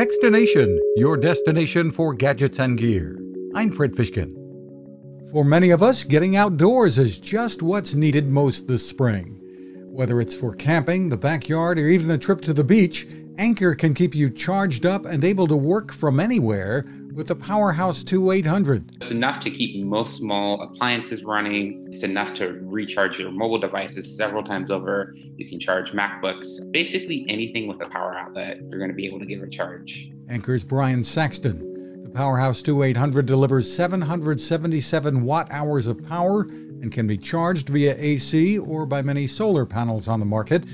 Techstination, your destination for gadgets and gear. I'm Fred Fishkin. For many of us, getting outdoors is just what's needed most this spring. Whether it's for camping, the backyard, or even a trip to the beach, Anker can keep you charged up and able to work from anywhere with the Powerhouse 2800. It's enough to keep most small appliances running. It's enough to recharge your mobile devices several times over. You can charge MacBooks. Basically, anything with a power outlet, you're going to be able to give a charge. Anker's Brian Saxton. The Powerhouse 2800 delivers 777 watt hours of power and can be charged via AC or by many solar panels on the market.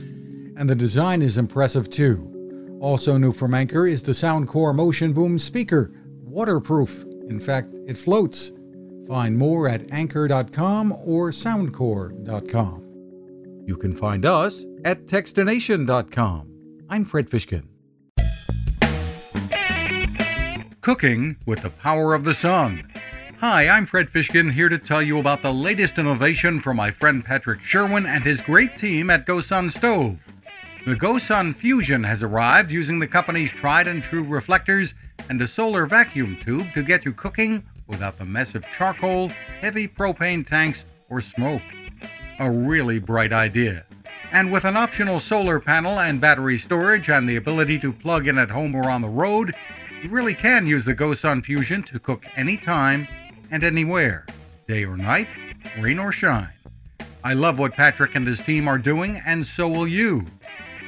And the design is impressive too. Also new from Anker is the Soundcore Motion Boom speaker, waterproof. In fact, it floats. Find more at anker.com or soundcore.com. You can find us at techstination.com. I'm Fred Fishkin. Cooking with the power of the sun. Hi, I'm Fred Fishkin here to tell you about the latest innovation from my friend Patrick Sherwin and his great team at GoSun Stove. The GoSun Fusion has arrived using the company's tried and true reflectors and a solar vacuum tube to get you cooking without the mess of charcoal, heavy propane tanks, or smoke. A really bright idea. And with an optional solar panel and battery storage and the ability to plug in at home or on the road, you really can use the GoSun Fusion to cook anytime and anywhere, day or night, rain or shine. I love what Patrick and his team are doing, and so will you.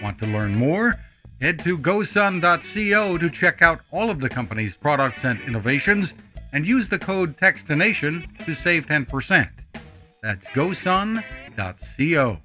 Want to learn more? Head to gosun.co to check out all of the company's products and innovations and use the code TECHSTINATION to save 10%. That's gosun.co.